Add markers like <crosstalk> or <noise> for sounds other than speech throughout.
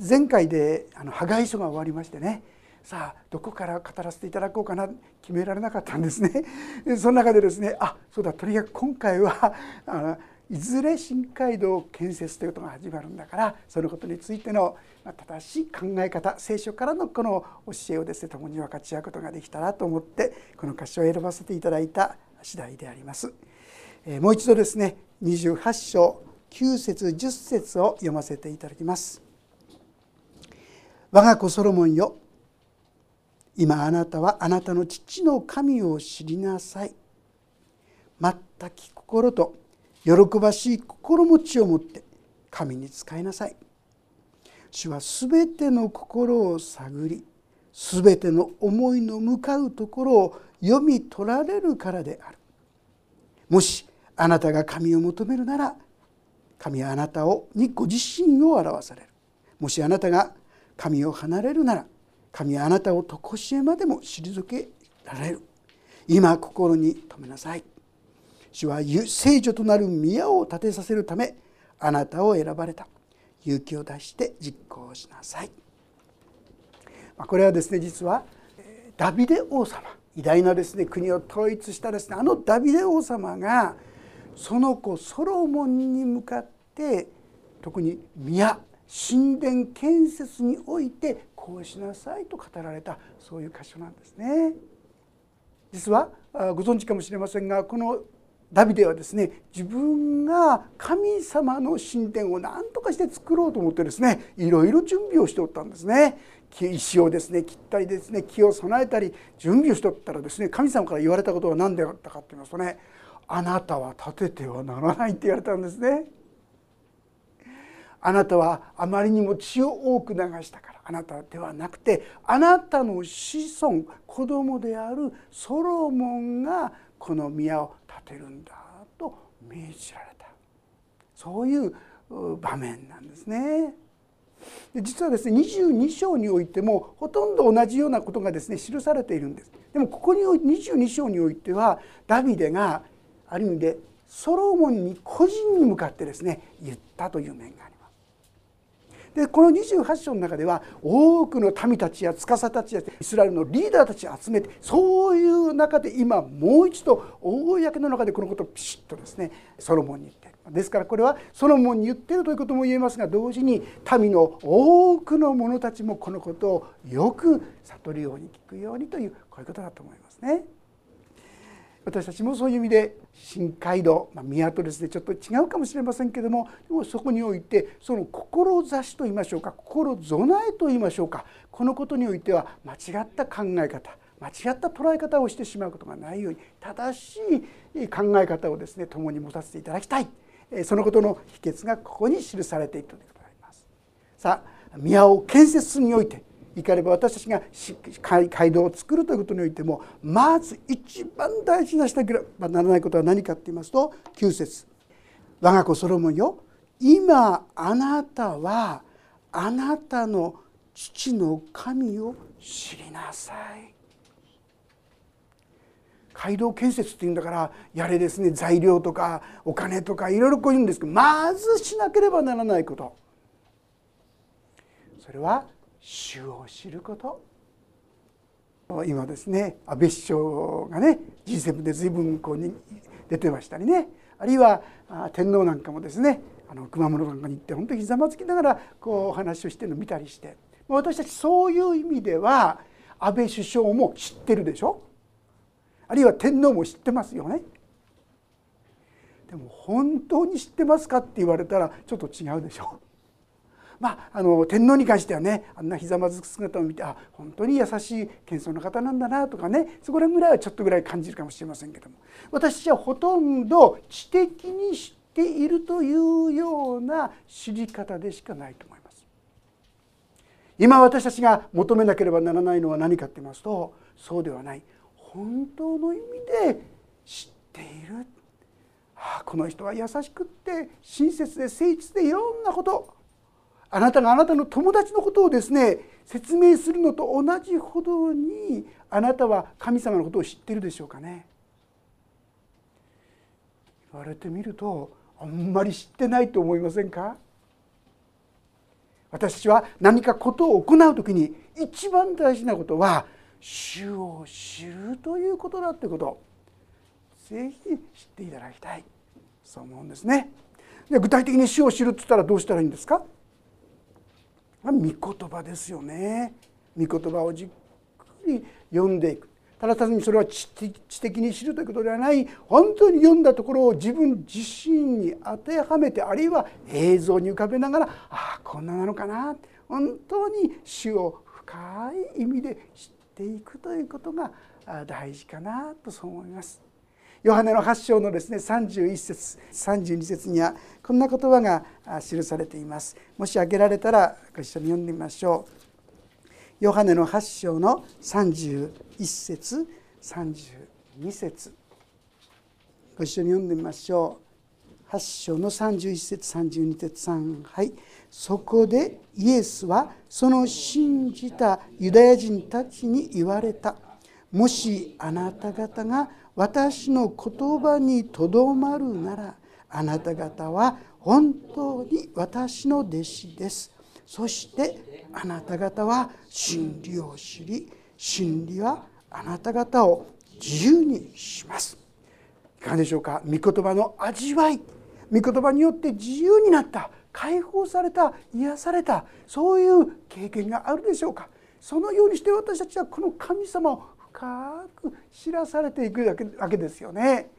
前回であの破壊書が終わりましてねさあどこから語らせていただこうかな決められなかったんですね。<laughs> その中でですねあそうだとにかく今回はあのいずれ新街道建設ということが始まるんだからそのことについての正しい考え方聖書からのこの教えをですね共に分かち合うことができたらと思ってこの箇所を選ばせていただいた次第であります。もう一度ですね28章9節10節を読ませていただきます。我が子ソロモンよ今あなたはあなたの父の神を知りなさい。全き心と喜ばしい心持ちを持って神に仕えなさい。主はすべての心を探りすべての思いの向かうところを読み取られるからである。もしあなたが神を求めるなら神はあなたをにご自身を表される。もしあなたが神を離れるなら神はあなたを常しえまでも退けられる。今心に留めなさい。主は聖女となる宮を建てさせるためあなたを選ばれた。勇気を出して実行しなさい。これはですね実はダビデ王様偉大なですね国を統一したですねあのダビデ王様がその子ソロモンに向かって特に宮神殿建設においてこうしなさいと語られたそういう箇所なんですね。実はご存知かもしれませんがこのダビデはですね自分が神様の神殿を何とかして作ろうと思ってですねいろいろ準備をしておったんですね。石をですね切ったりですね木を備えたり準備をしておったらですね神様から言われたことは何であったかと言いますとねあなたは立ててはならないって言われたんですね。あなたはあまりにも血を多く流したからあなたではなくてあなたの子孫子供であるソロモンがこの宮を建てるんだと命じられたそういう場面なんですね。で実はですね22章においてもほとんど同じようなことがですね記されているんです。でもここに22章においてはダビデがある意味でソロモンに個人に向かってですね言ったという面があります。でこの28章の中では多くの民たちや司たちやイスラエルのリーダーたちを集めてそういう中で今もう一度公の中でこのことをピシッとですねソロモンに言ってですからこれはソロモンに言ってるということも言えますが同時に民の多くの者たちもこのことをよく悟るように聞くようにというこういうことだと思いますね。私たちもそういう意味で新街道、まあ、宮とですねちょっと違うかもしれませんけどもでもそこにおいてその志と言いましょうか心備えと言いましょうかこのことにおいては間違った考え方間違った捉え方をしてしまうことがないように正しい考え方をですね共に持たせていただきたいそのことの秘訣がここに記されているということであります。さあ宮を建設においていかれば私たちが街道を作るということにおいてもまず一番大事なしなければならないことは何かって言いますと9節我が子ソロモンよ今あなたはあなたの父の神を知りなさい」。街道建設っていうんだからやれですね材料とかお金とかいろいろこう言うんですけどまずしなければならないことそれは主を知ること。今ですね安倍首相がね G7 で随分こうに出てましたりね。あるいは天皇なんかもですねあの熊本なんかに行って本当にひざまずきながらこうお話をしてるのを見たりして。私たちそういう意味では安倍首相も知ってるでしょ？あるいは天皇も知ってますよね？でも本当に知ってますかって言われたらちょっと違うでしょ？まあ、あの天皇に関してはねあんなひざまずく姿を見てあ本当に優しい謙遜な方なんだなとかねそこらぐらいはちょっとぐらい感じるかもしれませんけども。私はほとんど知的に知っているというような知り方でしかないと思います。今私たちが求めなければならないのは何かって言いますとそうではない。本当の意味で知っている。あこの人は優しくって親切で誠実でいろんなことあなたがあなたの友達のことをですね説明するのと同じほどにあなたは神様のことを知ってるでしょうかね。言われてみるとあんまり知ってないと思いませんか？私は何かことを行う時に一番大事なことは主を知るということだということ。ぜひ知っていただきたい。そう思うんですね。で具体的に主を知るって言ったらどうしたらいいんですか？御言葉ですよね。御言葉をじっくり読んでいくただ単にそれは知的に知るということではない本当に読んだところを自分自身に当てはめてあるいは映像に浮かべながらああこんななのかな本当に主を深い意味で知っていくということが大事かなとそう思います。ヨハネの8章のですね31節32節にはこんな言葉が記されています。もし開けられたらご一緒に読んでみましょう。ヨハネの8章の31節32節ご一緒に読んでみましょう8章の31節32節3はいそこでイエスはその信じたユダヤ人たちに言われたもしあなた方が私の言葉にとどまるならあなた方は本当に私の弟子です。そしてあなた方は真理を知り真理はあなた方を自由にします。いかがでしょうか？御言葉の味わい。御言葉によって自由になった。解放された。癒された。そういう経験があるでしょうか？そのようにして私たちはこの神様を深く知らされていくわけですよね。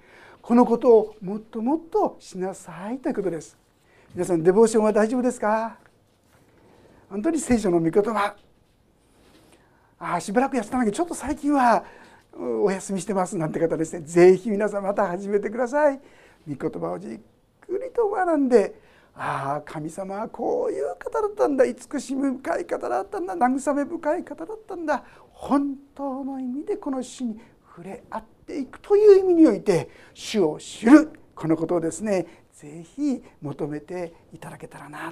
このことをもっともっとしなさいということです。皆さんデボーションは大丈夫ですか？本当に聖書の御言葉。ああしばらくやってたのにちょっと最近はお休みしてますなんて方ですね。是非皆さんまた始めてください。御言葉をじっくりと学んでああ神様はこういう方だったんだ。慈しみ深い方だったんだ。慰め深い方だったんだ。本当の意味でこの主に触れ合っていくという意味において主を知るこのことをですね是非求めていただけたらな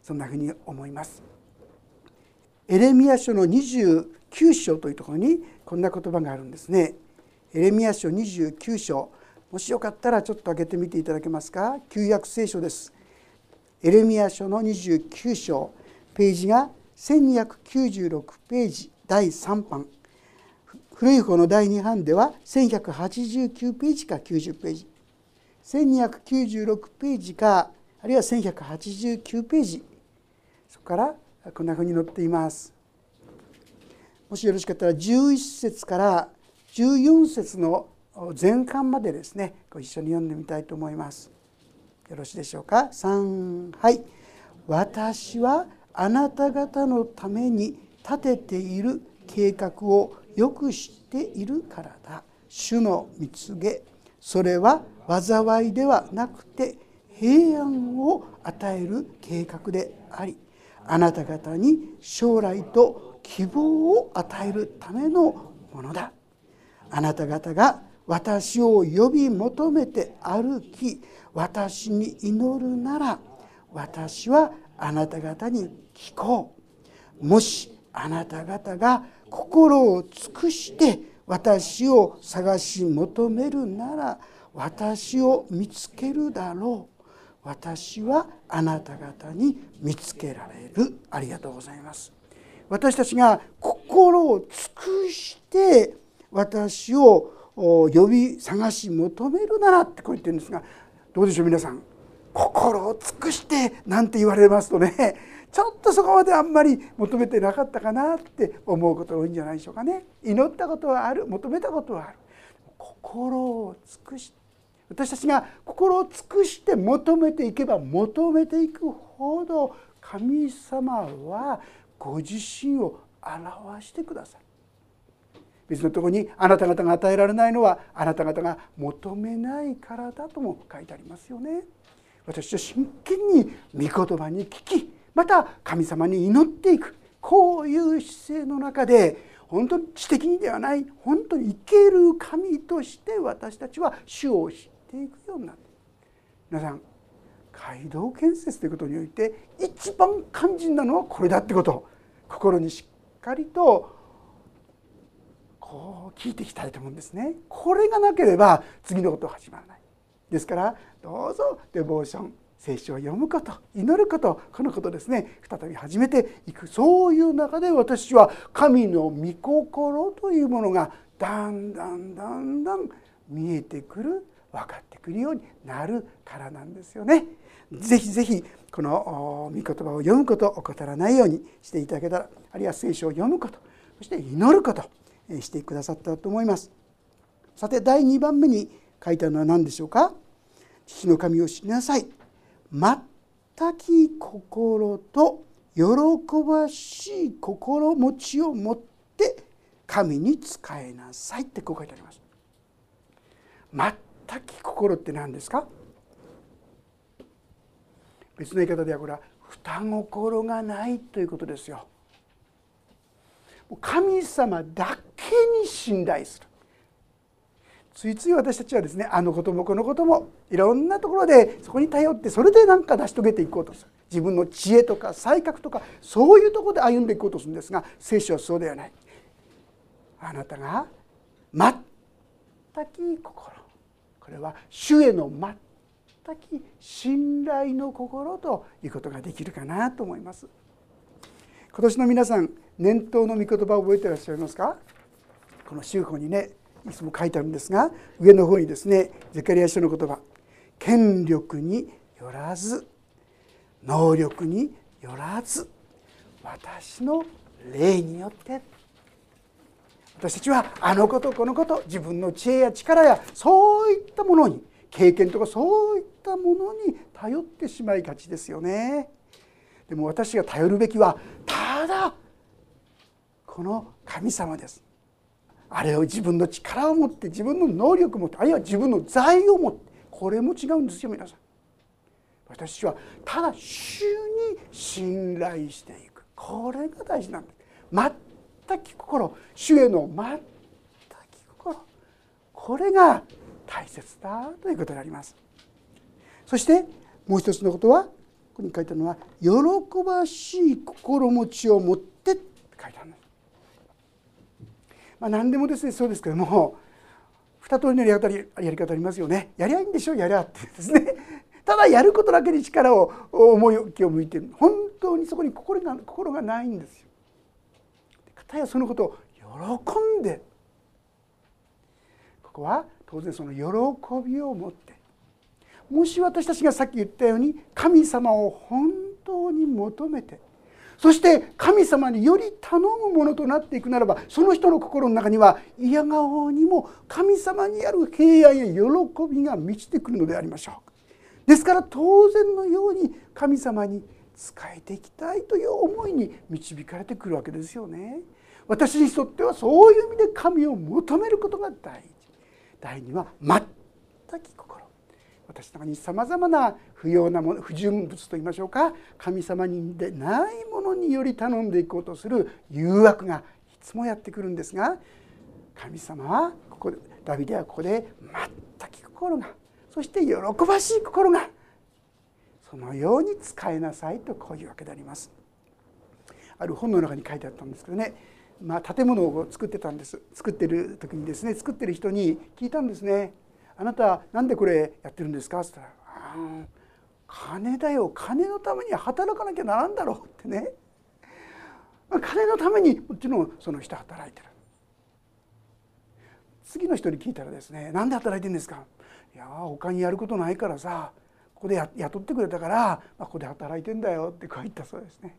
そんなふうに思います。エレミア書の29章というところにこんな言葉があるんですね。エレミア書29章もしよかったらちょっと開けてみていただけますか？旧約聖書です。エレミア書の29章ページが1296ページ第3版。古い方の第2版では1189ページか90ページ。1296ページかあるいは1189ページ。そこからこんなふうに載っています。もしよろしかったら11節から14節の前巻までですねご一緒に読んでみたいと思います。よろしいでしょうか？3はい。私はあなた方のために立てている計画をよく知っているからだ。主の蜜げ。それは災いではなくて平安を与える計画でありあなた方に将来と希望を与えるためのものだ。あなた方が私を呼び求めて歩き私に祈るなら私はあなた方に聞こう。もしあなた方が心を尽くして私を探し求めるなら私を見つけるだろう。私はあなた方に見つけられる。ありがとうございます。私たちが心を尽くして私を呼び探し求めるならってこう言ってるんですがどうでしょう皆さん。心を尽くしてなんて言われますとねちょっとそこまであんまり求めてなかったかなって思うこと多いんじゃないでしょうかね。祈ったことはある。求めたことはある。心を尽くし私たちが心を尽くして求めていけば求めていくほど神様はご自身を表してください別のところにあなた方が与えられないのはあなた方が求めないからだとも書いてありますよね。私は真剣に御言葉に聞きまた神様に祈っていくこういう姿勢の中で本当に知的にではない本当に生ける神として私たちは主を知っていくようになって皆さん街道建設ということにおいて一番肝心なのはこれだってこと心にしっかりとこう聞いていきたいと思うんですね。これがなければ次のことは始まらない。ですからどうぞデボーション聖書を読むこと祈ることこのことですね再び始めていくそういう中で私は神の御心というものがだんだんだんだん見えてくる分かってくるようになるからなんですよね。ぜひぜひこの御言葉を読むことを怠らないようにしていただけたらあるいは聖書を読むことそして祈ることしてくださったと思います。さて第2番目に書いたのは何でしょうか？父の神を知りなさい全き心と喜ばしい心持ちを持って神に仕えなさいってこう書いてあります。全き心って何ですか？別の言い方ではこれは双心がないということですよ。神様だけに信頼するついつい私たちはですねあのこともこのこともいろんなところでそこに頼ってそれで何か成し遂げていこうとする。自分の知恵とか才覚とかそういうとこで歩んでいこうとするんですが聖書はそうではない。あなたが全き心。これは主への全き信頼の心ということができるかなと思います。今年の皆さん念頭の御言葉を覚えていらっしゃいますか？この宗法にねいつも書いてあるんですが上の方にですねゼカリア書の言葉「権力によらず能力によらず私の霊によって」私たちはあのことこのこと自分の知恵や力やそういったものに経験とかそういったものに頼ってしまいがちですよね。でも私が頼るべきはただこの神様です。あれを自分の力を持って自分の能力を持ってあるいは自分の財を持ってこれも違うんですよ皆さん。私はただ主に信頼していくこれが大事なんです。全き心主への全き心これが大切だということであります。そしてもう一つのことはここに書いてあるのは「喜ばしい心持ちを持って」って書いてあるんです。まあ、何でもですねそうですけども二通りのやり方やり方ありますよね。やりゃいいんでしょやりゃってですね。<laughs> ただやることだけに力を思い気を向いてる。本当にそこに心が心がないんですよ。かたやそのことを喜んで。ここは当然その喜びを持って。もし私たちがさっき言ったように神様を本当に求めて。そして神様により頼むものとなっていくならばその人の心の中には嫌顔にも神様にある平安や喜びが満ちてくるのでありましょう。ですから当然のように神様に仕えていきたいという思いに導かれてくるわけですよね。私にとってはそういう意味で神を求めることが大事。第二は全き心。私の中にさまざまな不要なもの不純物といいましょうか神様にでないものにより頼んでいこうとする誘惑がいつもやってくるんですが神様はここでダビデはここで全き心がそして喜ばしい心がそのように使いなさいとこういうわけであります。ある本の中に書いてあったんですけどね、まあ、建物を作ってたんです作ってる時にですね作ってる人に聞いたんですね。あなたなんでこれやってるんですか?」っつったら「金だよ金のために働かなきゃならんだろ」うってね金のためにもちろんその人働いてる次の人に聞いたらですね「なんで働いてるんですか?」「いや他にやることないからさここで雇ってくれたから、まあ、ここで働いてんだよ」ってこう言ったそうですね。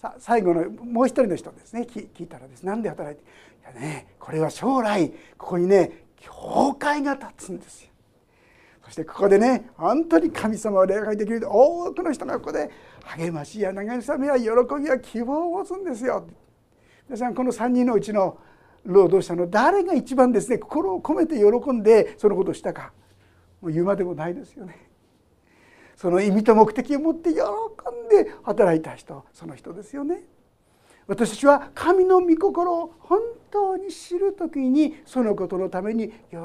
さあ最後のもう一人の人ですね聞いたらですねなんで働いていやねこれは将来ここにね教会が立つんですよ。そしてここでね本当に神様を礼拝できる多くの人がここで励ましや慰めや喜びや希望を持つんですよ。皆さんこの3人のうちの労働者の誰が一番ですね心を込めて喜んでそのことをしたか。もう言うまでもないですよね。その意味と目的を持って喜んで働いた人その人ですよね。私たちは神の御心を本当に知る時にそのことのために喜ん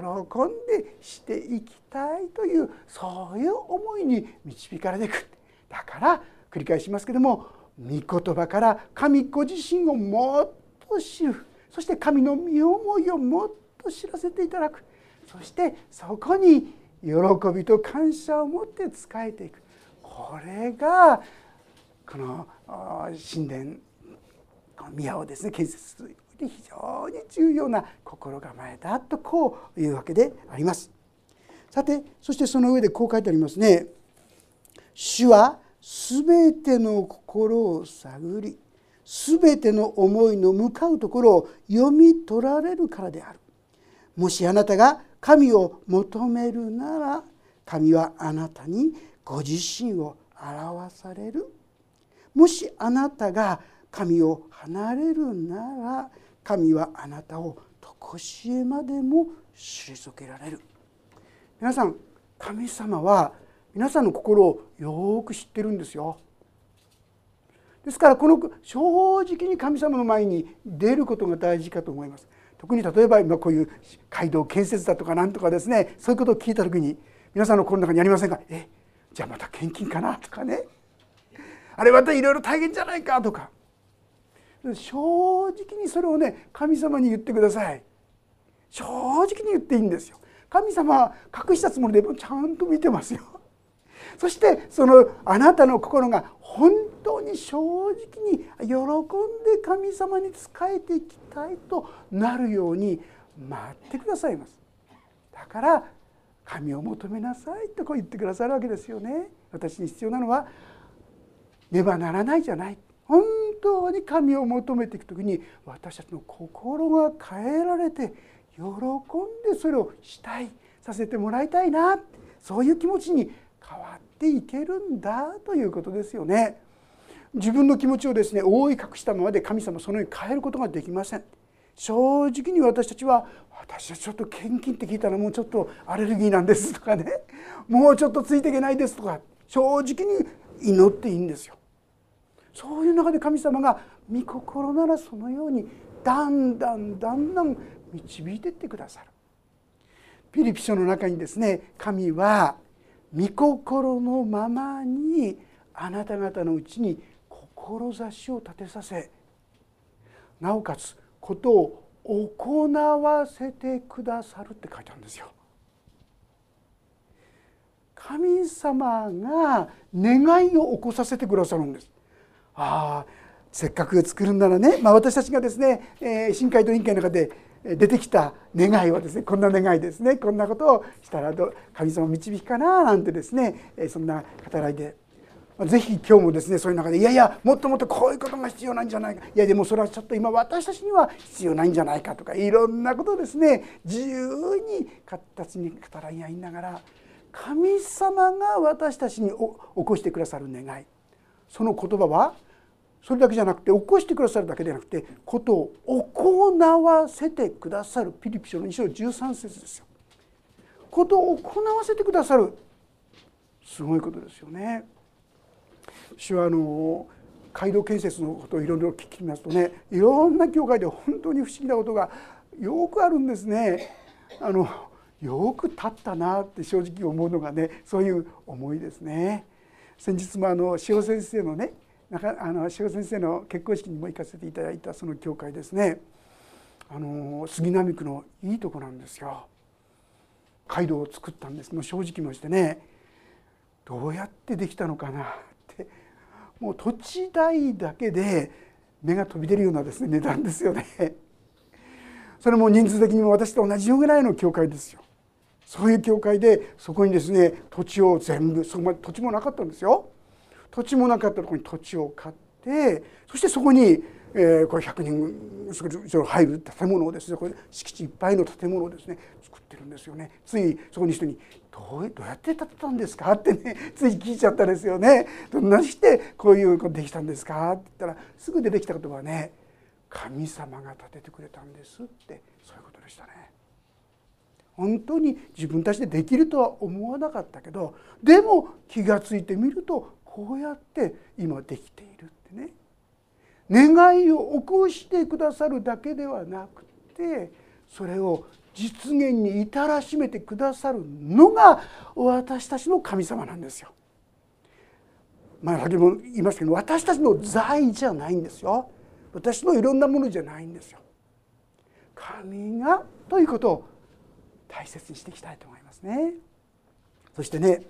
でしていきたいというそういう思いに導かれていく。だから繰り返しますけども御言葉から神ご自身をもっと知るそして神の身思いをもっと知らせていただく。そしてそこに喜びと感謝を持って仕えていく。これがこの神殿宮をですね建設する。で非常に重要な心構えだとこういうわけであります。さてそしてその上でこう書いてありますね。主はすべての心を探りすべての思いの向かうところを読み取られるからである。もしあなたが神を求めるなら神はあなたにご自身を表される。もしあなたが神を離れるなら神はあなたを常しえまでも退けられる。皆さん神様は皆さんの心をよく知ってるんですよ。ですからこの正直に神様の前に出ることが大事かと思います。特に例えば今こういう街道建設だとかなんとかですねそういうことを聞いた時に皆さんの心の中にありませんかえじゃあまた献金かな？とかねあれまたいろいろ大変じゃないか？とか。正直にそれをね神様に言ってください。正直に言っていいんですよ。神様は隠したつもりでもちゃんと見てますよ。そしてそのあなたの心が本当に正直に喜んで神様に仕えていきたいとなるように待ってくださいます。だから神を求めなさいとこう言ってくださるわけですよね。私に必要なのはねばならないじゃない。本当に神を求めていく時に私たちの心が変えられて喜んでそれをしたいさせてもらいたいなそういう気持ちに変わっていけるんだということですよね。自分の気持ちをですね覆い隠したままで神様そのように変えることができません。正直に私たちは私はちょっと献金って聞いたらもうちょっとアレルギーなんですとかねもうちょっとついていけないですとか正直に祈っていいんですよ。そういう中で神様が御心ならそのようにだんだんだんだん導いてってくださる。ピリピ書の中にですね神は御心のままにあなた方のうちに志を立てさせなおかつことを行わせてくださるって書いてあるんですよ。神様が願いを起こさせてくださるんです。ああせっかく作るんならね、まあ、私たちがですね、えー、深海と委員会の中で出てきた願いはですねこんな願いですねこんなことをしたら神様導きかななんてですねえそんな語らいでぜひ今日もですねそういう中でいやいやもっともっとこういうことが必要なんじゃないか。いやでもそれはちょっと今私たちには必要ないんじゃないかとかいろんなことをですね自由に形に語らい合いながら神様が私たちに起こしてくださる願い。その言葉はそれだけじゃなくて起こしてくださるだけでなくてことを行わせてくださるピリピ書の2章13節ですよ。ことを行わせてくださるすごいことですよね。私はあの街道建設のことをいろいろ聞きますとねいろんな教会で本当に不思議なことがよくあるんですね。あのよく立ったなって正直思うのがねそういう思いですね。先日もあの塩先生のねあの塩先生の結婚式にも行かせていただいたその教会ですねあの杉並区のいいとこなんですよ。街道を作ったんですもう正直ましてねどうやってできたのかなってもう土地代だけで目が飛び出るようなですね値段ですよね。それも人数的にも私と同じぐらいの教会ですよ。そういう教会でそこにですね土地を全部そこまで土地もなかったんですよ。土地もなかったところに土地を買ってそしてそこに、えー、これ100人入る建物をですねこれ敷地いっぱいの建物をですね作ってるんですよねついそこに人にどうどうやって建てたんですか?」ってねつい聞いちゃったですよね。どんなしてこういうことできたんですか?」って言ったらすぐ出てきた言葉はね「神様が建ててくれたんです」ってそういうことでしたね。本当に自分たちでできるとは思わなかったけどでも気が付いてみるとこうやって今できているってね願いを起こしてくださるだけではなくてそれを実現に至らしめてくださるのが私たちの神様なんですよ。まあ、先も言いましたけど私たちの財じゃないんですよ。私のいろんなものじゃないんですよ。神がということを大切にしていきたいと思いますね。そしてね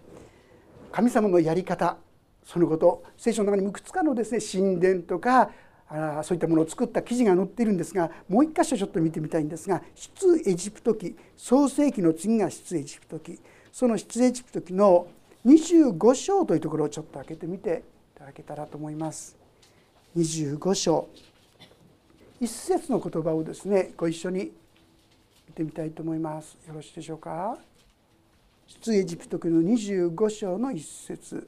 神様のやり方そのこと聖書の中にいくつかのですね神殿とかあそういったものを作った記事が載っているんですがもう一箇所ちょっと見てみたいんですが出エジプト記創世記の次が出エジプト記その出エジプト記の25章というところをちょっと開けてみていただけたらと思います。25章一節の言葉をですねご一緒に見てみたいと思います。よろしいでしょうか？出エジプト記の25章の一節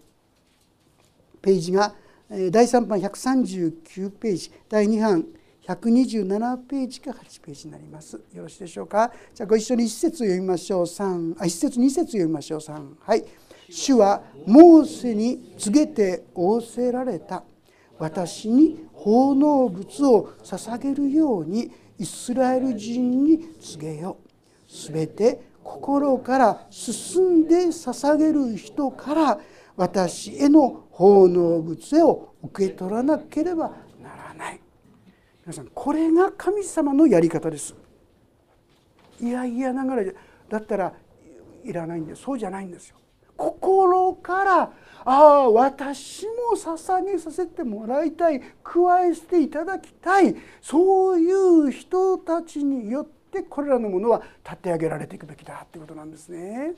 ページが第3版139ページ第2版127ページか8ページになります。よろしいでしょうか？じゃあご一緒に1節読みましょう。3あ1節2節読みましょう。3はい。主はモーセに告げて仰せられた。私に奉納物を捧げるようにイスラエル人に告げよ。すべて心から進んで捧げる人から私への奉納物を受け取らなければならない。皆さんこれが神様のやり方です。いやいやながらだったらいらないんでそうじゃないんですよ。心からああ私も捧げさせてもらいたい加えしていただきたいそういう人たちによってこれらのものは立て上げられていくべきだってことなんですね。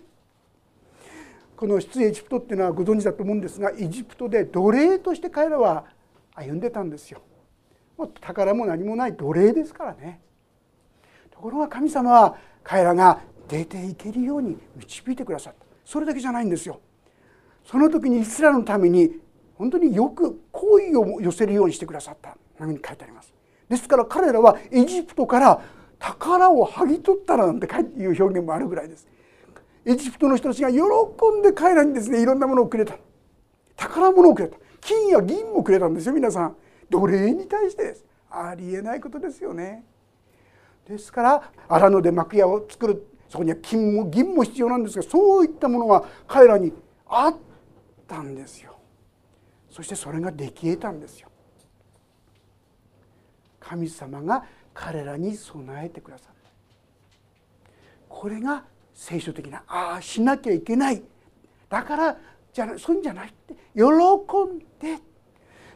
この出エジプトっていうのはご存知だと思うんですがエジプトで奴隷として彼らは歩んでたんですよ。もう宝も何もない奴隷ですからね。ところが神様は彼らが出ていけるように導いてくださったそれだけじゃないんですよ。その時にイスラエルのために本当によく好意を寄せるようにしてくださったというに書いてあります。ですから彼らはエジプトから宝を剥ぎ取ったらなんていう表現もあるぐらいです。エジプトの人たちが喜んで彼らにですね。いろんなものをくれた宝物をくれた。金や銀もくれたんですよ皆さん。奴隷に対してです。ありえないことですよね。ですから荒野で幕屋を作るそこには金も銀も必要なんですがそういったものが彼らにあったんですよ。そしてそれができ得たんですよ。神様が彼らに備えてくださる。これが聖書的なああしなきゃいけない。だからじゃそういうんじゃないって。喜んで。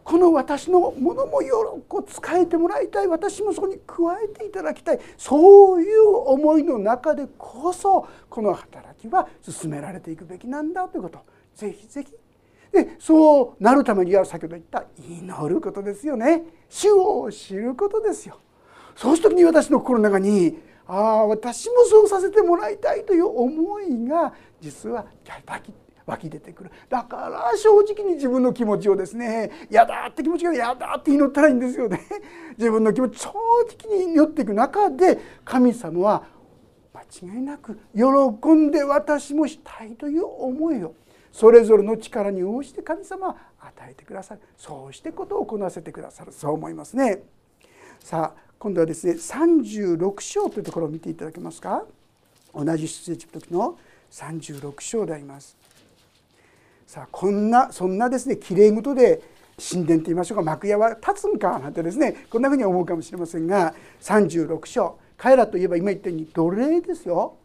この私のものもよく使えてもらいたい。私もそこに加えていただきたい。そういう思いの中でこそこの働きは進められていくべきなんだということ。ぜひぜひ。でそうなるためには先ほど言った祈ることですよね。主を知ることですよ。そうした時に私の心の中にああ私もそうさせてもらいたいという思いが実は湧き出てくる。だから正直に自分の気持ちをですね嫌だって気持ちが嫌だって祈ったらいいんですよね。<laughs> 自分の気持ち正直に祈っていく中で神様は間違いなく喜んで私もしたいという思いをそれぞれの力に応じて神様は与えてくださる。そうしてことをこなせてくださる。そう思いますね。さあ今度はですね36章というところを見ていただけますか？同じ出エジプトの36章であります。さあこんなそんなですねきれい事で神殿と言いましょうか幕屋は立つんかなんてですねこんなふうに思うかもしれませんが36章彼らといえば今言ったように奴隷ですよ。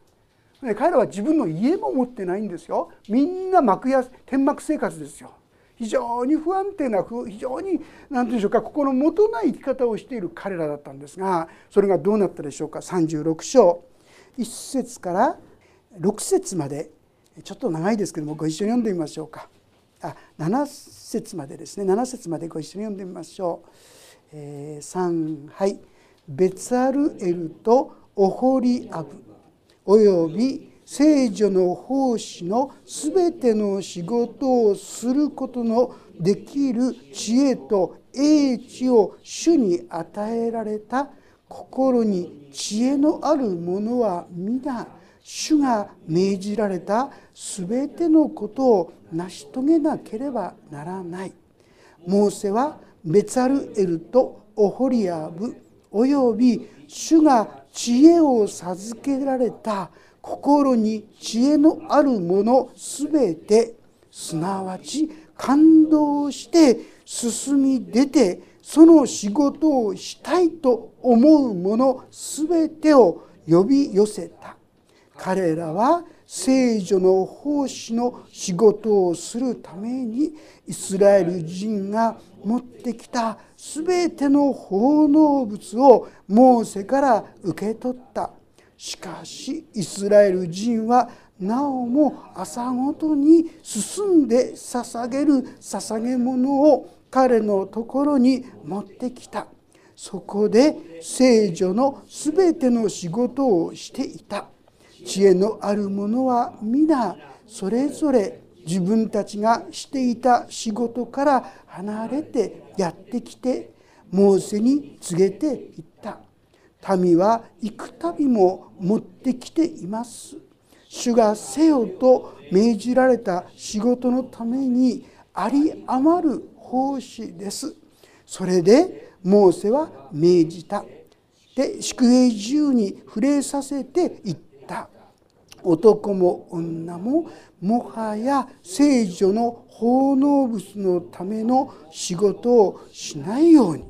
彼らは自分の家も持ってないんですよ。みんな幕屋天幕生活ですよ。非常に不安定な非常に何て言うんでしょうか心もとない生き方をしている彼らだったんですがそれがどうなったでしょうか？36章。1節から6節まで。ちょっと長いですけどもご一緒に読んでみましょうか。あ7節までですね。7節までご一緒に読んでみましょう、えー、3はい「ベツアルエルとオホリアブおよび聖女の奉仕のすべての仕事をすることのできる知恵と英知を主に与えられた心に知恵のある者は皆主が命じられたすべてのことを成し遂げなければならない。モーセはベツァルエルとオホリアブおよび主が知恵を授けられた心に知恵のあるものすべてすなわち感動して進み出てその仕事をしたいと思うものすべてを呼び寄せた。彼らは聖女の奉仕の仕事をするためにイスラエル人が持ってきた全ての奉納物をモーセから受け取った。しかしイスラエル人はなおも朝ごとに進んで捧げる捧げ物を彼のところに持ってきた。そこで聖女の全ての仕事をしていた。知恵のある者は皆それぞれ自分たちがしていた仕事から離れてやってきてモーセに告げていった。民は幾度も持ってきています。主がせよと命じられた仕事のためにあり余る奉仕です。それでモーセは命じた。で宿営中に触れさせていった。男も女ももはや聖女の奉納物のための仕事をしないように。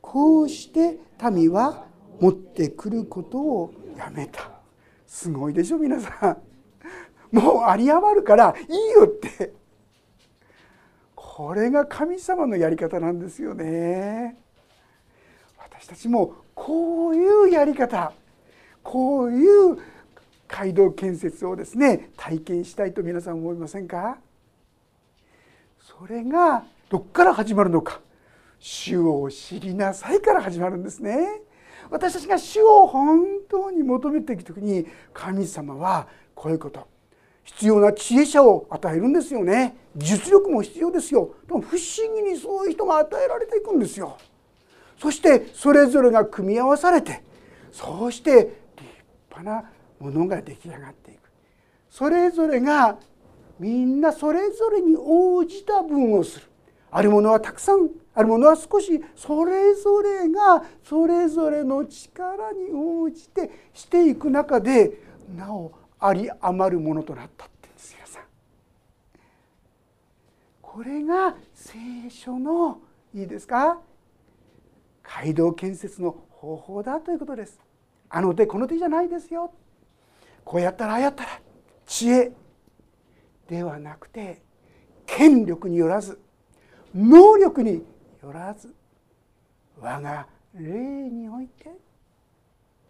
こうして民は持ってくることをやめた。すごいでしょ皆さん。もう有り余るからいいよって。これが神様のやり方なんですよね。私たちもこういうやり方こういう街道建設をですね体験したいと皆さん思いませんか？それがどっから始まるのか。主を知りなさいから始まるんですね。私たちが主を本当に求めていく時に神様はこういうこと必要な知恵者を与えるんですよね。技術力も必要ですよ。でも不思議にそういう人が与えられていくんですよ。そしてそれぞれが組み合わされてそうして立派なものが出来上がっていく。それぞれがみんなそれぞれに応じた分をする。あるものはたくさんあるものは少しそれぞれがそれぞれの力に応じてしていく中でなおあり余るものとなったってんです皆さん。これが聖書のいいですか？街道建設の方法だということです。あの手この手じゃないですよ。こうやったらああやったら知恵ではなくて権力によらず能力によらず我が霊において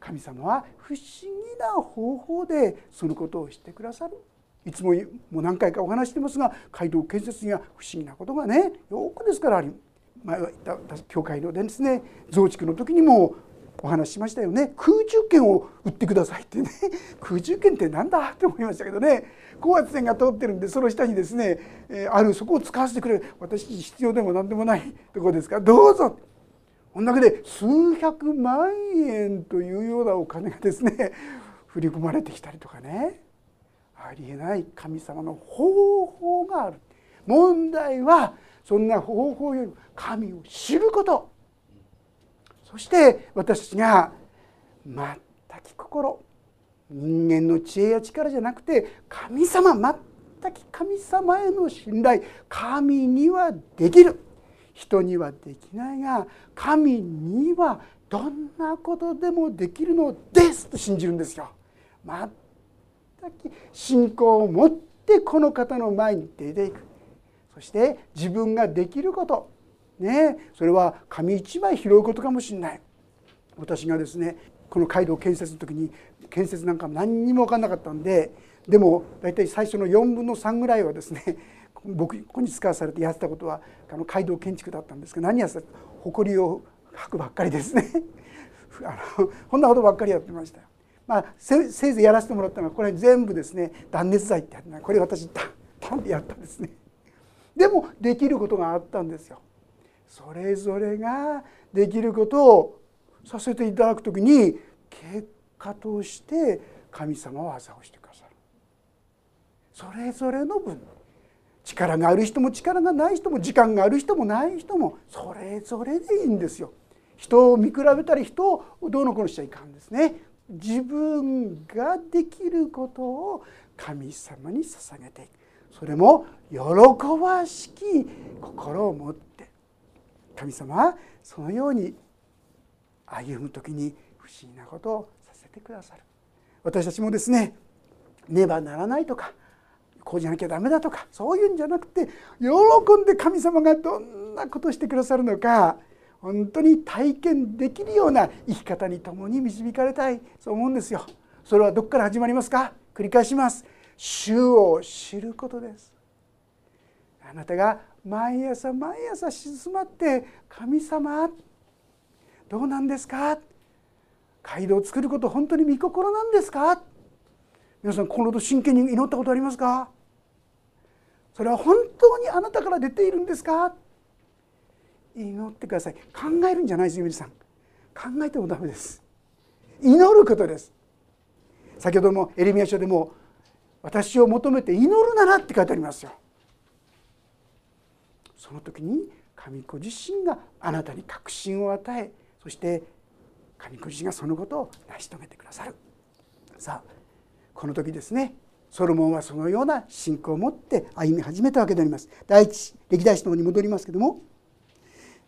神様は不思議な方法でそのことをしてくださる。いつももう何回かお話してますが街道建設には不思議なことがねよくですからあり前は言った教会のですね増築の時にもお話しましたよね。空中権を売ってくださいってね。<laughs> 空中権って何だ？って思いましたけどね。高圧線が通ってるんでその下にですね、えあるそこを使わせてくれる。私必要でも何でもないところですか。らどうぞ。こんだけで数百万円というようなお金がですね <laughs> 振り込まれてきたりとかね。ありえない神様の方法がある。問題はそんな方法よりも神を知ること。そして私たちが全き心人間の知恵や力じゃなくて神様全き神様への信頼神にはできる人にはできないが神にはどんなことでもできるのですと信じるんですよ。全き信仰を持ってこの方の前に出ていくそして自分ができることねそれは紙一枚拾うことかもしれない。私がですねこの街道建設の時に建設なんか何にも分かんなかったんででも大体最初の4分の3ぐらいはですね <laughs> 僕ここに使わされてやってたことはあの街道建築だったんですけど何やってた埃を吐くばっかりですね。<laughs> あのこんなことばっかりやってましたまあ、せいぜいやらせてもらったのはこれ全部ですね断熱材ってこれ私タン <laughs> タンってやったんですね。でもできることがあったんですよ。それぞれができることをさせていただく時に結果として神様は技をしてくださる。それぞれの分。力がある人も力がない人も時間がある人もない人もそれぞれでいいんですよ。人を見比べたり人をどうのこうのしちゃいかんですね。自分ができることを神様に捧げていく。それも喜ばしき心を持っ神様はそのように歩む時に不思議なことをさせてくださる私たちもですねねばならないとかこうじゃなきゃダメだとかそういうんじゃなくて喜んで神様がどんなことをしてくださるのか本当に体験できるような生き方に共に導かれたいそう思うんですよ。それはどこから始まりますか？繰り返します。主を知ることです。あなたが毎朝毎朝静まって神様どうなんですか？街道を作ること本当に御心なんですか？皆さんこのこと真剣に祈ったことありますか？それは本当にあなたから出ているんですか？祈ってください。考えるんじゃないです皆さん。考えてもダメです。祈ることです。先ほどもエレミア書でも私を求めて祈るならって書いてありますよ。その時に神子自身があなたに確信を与えそして神子自身がそのことを成し遂げてくださる。さあこの時ですねソロモンはそのような信仰を持って歩み始めたわけであります。第一歴代史の方に戻りますけども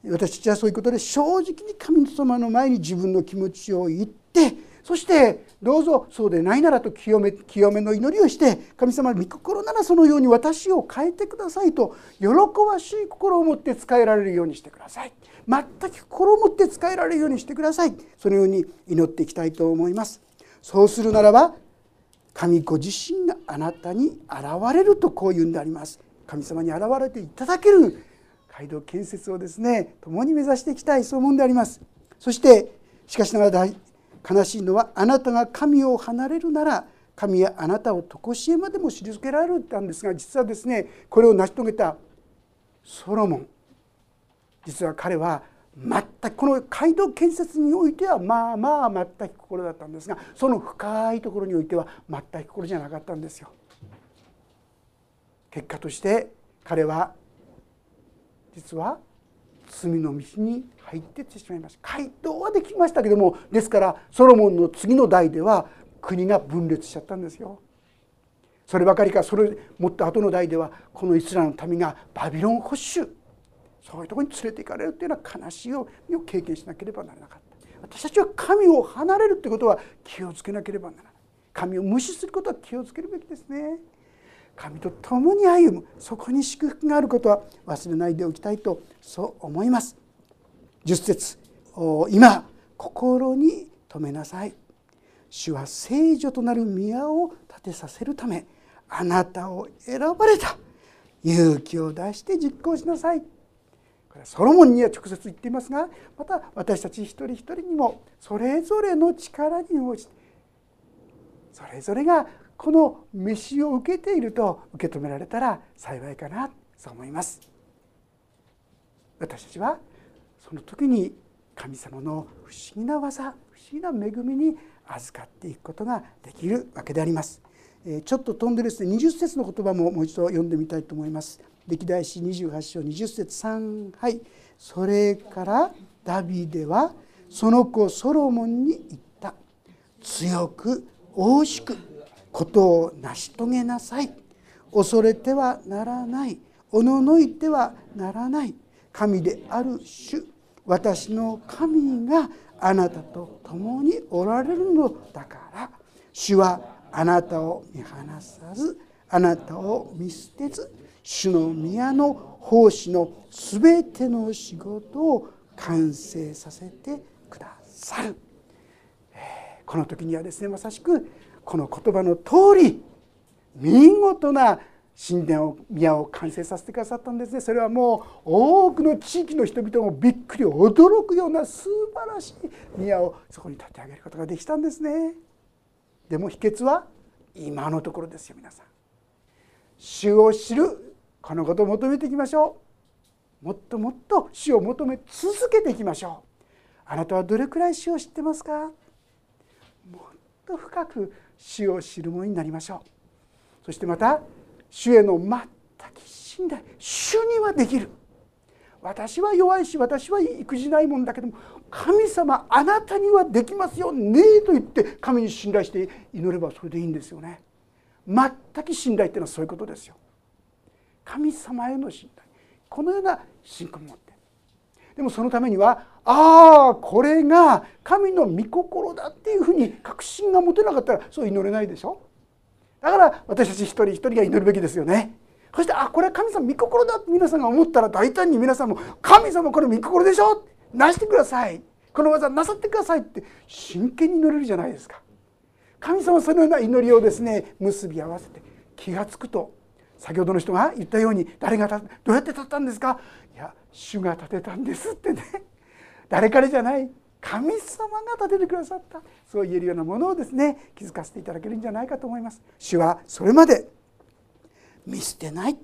私たちはそういうことで正直に神様の前に自分の気持ちを言ってそしてどうぞそうでないならと清め清めの祈りをして神様御心ならそのように私を変えてくださいと喜ばしい心を持って使えられるようにしてください。全く心を持って使えられるようにしてください。そのように祈っていきたいと思います。そうするならば神子自身があなたに現れるとこういうんであります。神様に現れていただける街道建設をですね共に目指していきたいそう思うんであります。そしてしかしながら悲しいのはあなたが神を離れるなら神はあなたを常しえまでも退けられるってんですが実はですねこれを成し遂げたソロモン実は彼は全くこの街道建設においてはまあまあ全く心だったんですがその深いところにおいては全く心じゃなかったんですよ。結果として彼は実は罪の道に入ってってしまいました。街道はできましたけどもですからソロモンの次の代では国が分裂しちゃったんですよ。そればかりかそれもっと後の代ではこのイスラエルの民がバビロン保守そういうとこに連れて行かれるというのは悲しいを経験しなければならなかった。私たちは神を離れるということは気をつけなければならない。神を無視することは気をつけるべきですね。神と共に歩む。そこに祝福があることは忘れないでおきたいとそう思います。10節今心に留めなさい。主は聖女となる宮を建てさせるためあなたを選ばれた。勇気を出して実行しなさい。これはソロモンには直接言っていますがまた私たち一人一人にもそれぞれの力に応じてそれぞれがこの飯を受けていると受け止められたら幸いかなそう思います。私たちはその時に神様の不思議な技不思議な恵みに預かっていくことができるわけであります。ちょっと飛んでですね20節の言葉ももう一度読んでみたいと思います。歴代史28章20節3はいそれからダビデはその子ソロモンに言った。強く大しくことを成し遂げなさい。恐れてはならない。おののいてはならない。神である主。私の神があなたと共におられるのだから。主はあなたを見放さずあなたを見捨てず主の宮の奉仕のすべての仕事を完成させてくださる。この時にはですねまさしくこの言葉の通り見事な神殿を宮を完成させてくださったんですね。それはもう多くの地域の人々もびっくり驚くような素晴らしい宮をそこに建て上げることができたんですね。でも秘訣は今のところですよ皆さん。主を知る。このことを求めていきましょう。もっともっと死を求め続けていきましょう。あなたはどれくらい死を知ってますか？もっと深く死を知るものになりましょう。そしてまた主への全く信頼主にはできる。私は弱いし私は育児ないもんだけども神様あなたにはできますよねえと言って神に信頼して祈ればそれでいいんですよね。全く信頼っていうのはそういうことですよ。神様への信頼。このような信仰を持って。でもそのためにはああこれが神の御心だっていうふうに確信が持てなかったらそう祈れないでしょ？だから私たち一人一人が祈るべきですよね。そしてあこれは神様御心だって皆さんが思ったら大胆に皆さんも「神様これ御心でしょ？なしてください。この技なさってください」って真剣に祈れるじゃないですか。神様そのような祈りをですね結び合わせて気が付くと先ほどの人が言ったように誰がどうやって立ったんですか？いや主が立てたんですってね。誰からじゃない。神様が立ててくださった。そう言えるようなものをですね気づかせていただけるんじゃないかと思います。主はそれまで見捨てない。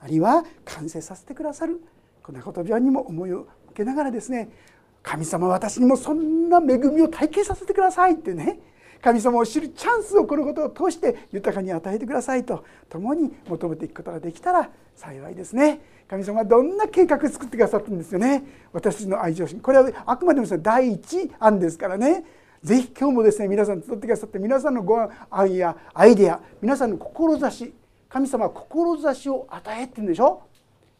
あるいは完成させてくださる。こんな言葉にも思いを受けながらですね神様私にもそんな恵みを体験させてくださいってね神様を知るチャンスをこのことを通して豊かに与えてくださいと共に求めていくことができたら幸いですね。神様はどんな計画を作ってくださったんですよね。私たちの愛情心これはあくまでも第一案ですからね。ぜひ今日もですね皆さん集ってくださって皆さんのご案やアイデア皆さんの志神様は志を与えって言うんでしょ？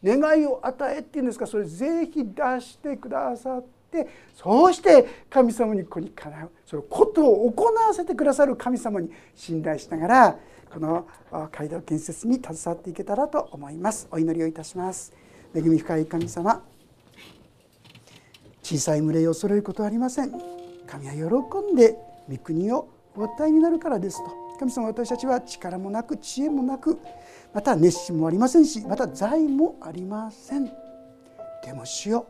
願いを与えって言うんですか？それぜひ出してくださって。ってそうして神様にここにかなうそのことを行わせてくださる神様に信頼しながらこの街道建設に携わっていけたらと思います。お祈りをいたします。恵み深い神様小さい群れを恐れることはありません。神は喜んで御国をお与えになるからですと。神様私たちは力もなく知恵もなくまた熱心もありませんしまた財もありません。でも主よ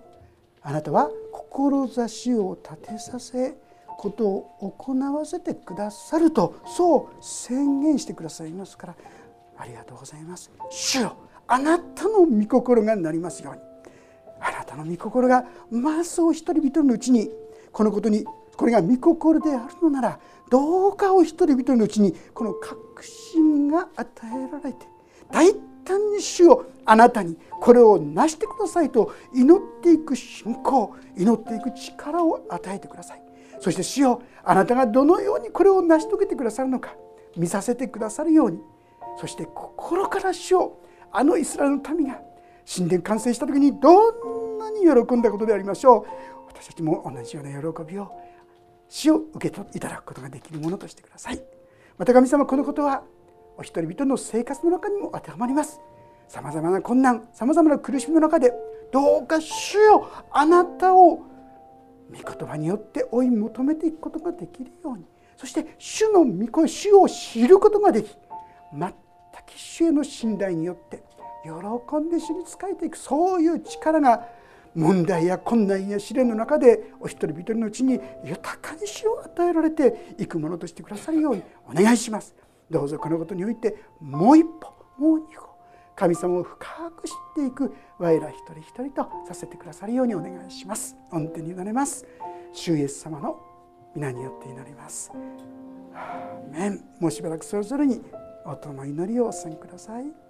あなたは志を立てさせことを行わせてくださるとそう宣言してくださいますからありがとうございます。主よあなたの御心がなりますように。あなたの御心がますお一人々のうちにこのことにこれが御心であるのならどうかお一人々のうちにこの確信が与えられて大単に主をあなたにこれを成してくださいと祈っていく信仰祈っていく力を与えてください。そして主よあなたがどのようにこれを成し遂げてくださるのか見させてくださるように。そして心から主をあのイスラエルの民が神殿完成した時にどんなに喜んだことでありましょう。私たちも同じような喜びを死を受け取っていただくことができるものとしてください。また神様このことはお一人々の生活の中にも当てはまりますさまざまな困難さまざまな苦しみの中でどうか主よあなたを御言葉によって追い求めていくことができるようにそして主の御声主を知ることができ全く主への信頼によって喜んで主に仕えていくそういう力が問題や困難や試練の中でお一人一人のうちに豊かに主を与えられていくものとしてくださるようにお願いします。どうぞこのことにおいてもう一歩もう二歩神様を深く知っていく我ら一人一人とさせてくださるようにお願いします。御手に委ねます。主イエス様の皆によって祈ります。アーメン。もうしばらくそれぞれに音の祈りをお捧げください。